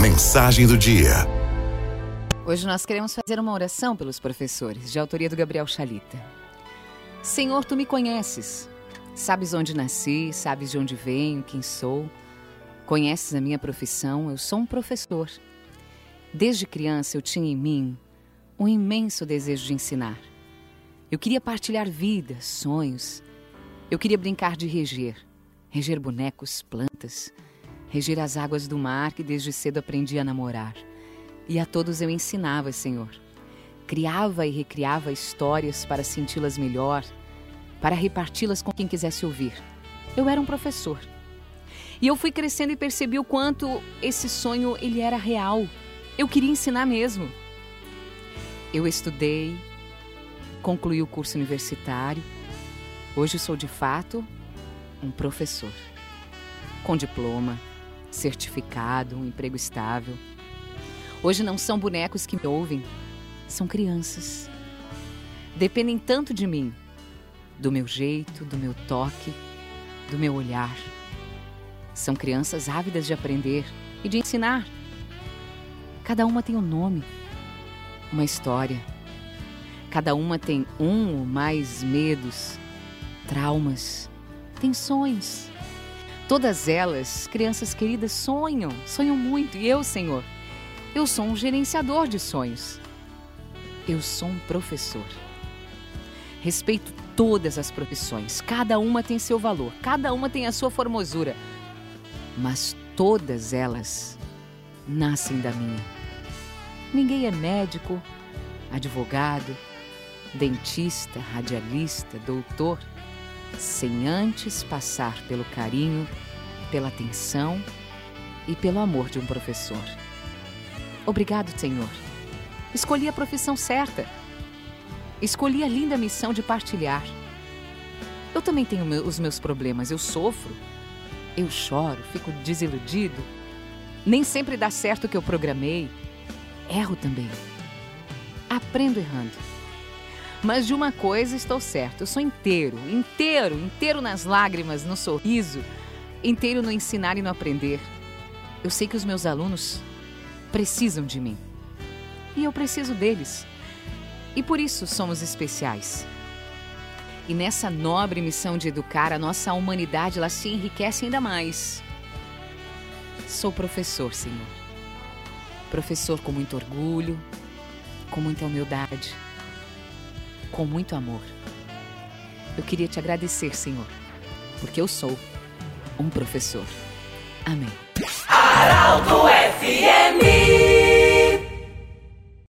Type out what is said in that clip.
Mensagem do dia. Hoje nós queremos fazer uma oração pelos professores, de autoria do Gabriel Chalita. Senhor, tu me conheces. Sabes onde nasci, sabes de onde venho, quem sou. Conheces a minha profissão, eu sou um professor. Desde criança eu tinha em mim um imenso desejo de ensinar. Eu queria partilhar vidas, sonhos. Eu queria brincar de reger, reger bonecos, plantas, reger as águas do mar que desde cedo aprendi a namorar. E a todos eu ensinava, Senhor. Criava e recriava histórias para senti-las melhor, para reparti-las com quem quisesse ouvir. Eu era um professor. E eu fui crescendo e percebi o quanto esse sonho ele era real. Eu queria ensinar mesmo. Eu estudei, concluí o curso universitário. Hoje sou de fato um professor. Com diploma, certificado, um emprego estável. Hoje não são bonecos que me ouvem, são crianças. Dependem tanto de mim, do meu jeito, do meu toque, do meu olhar. São crianças ávidas de aprender e de ensinar. Cada uma tem um nome, uma história. Cada uma tem um ou mais medos, traumas, tensões. Todas elas, crianças queridas, sonham, sonham muito. E eu, Senhor, eu sou um gerenciador de sonhos. Eu sou um professor. Respeito todas as profissões, cada uma tem seu valor, cada uma tem a sua formosura, mas todas elas nascem da minha. Ninguém é médico, advogado, dentista, radialista, doutor, sem antes passar pelo carinho, pela atenção e pelo amor de um professor. Obrigado, Senhor. Escolhi a profissão certa. Escolhi a linda missão de partilhar. Eu também tenho os meus problemas, eu sofro, eu choro, fico desiludido. Nem sempre dá certo o que eu programei. Erro também. Aprendo errando. Mas de uma coisa estou certo: eu sou inteiro, inteiro, inteiro nas lágrimas, no sorriso, inteiro no ensinar e no aprender. Eu sei que os meus alunos precisam de mim. E eu preciso deles. E por isso somos especiais. E nessa nobre missão de educar, a nossa humanidade ela se enriquece ainda mais. Sou professor, Senhor. Professor com muito orgulho, com muita humildade, com muito amor. Eu queria te agradecer, Senhor, porque eu sou um professor. Amém. Araldo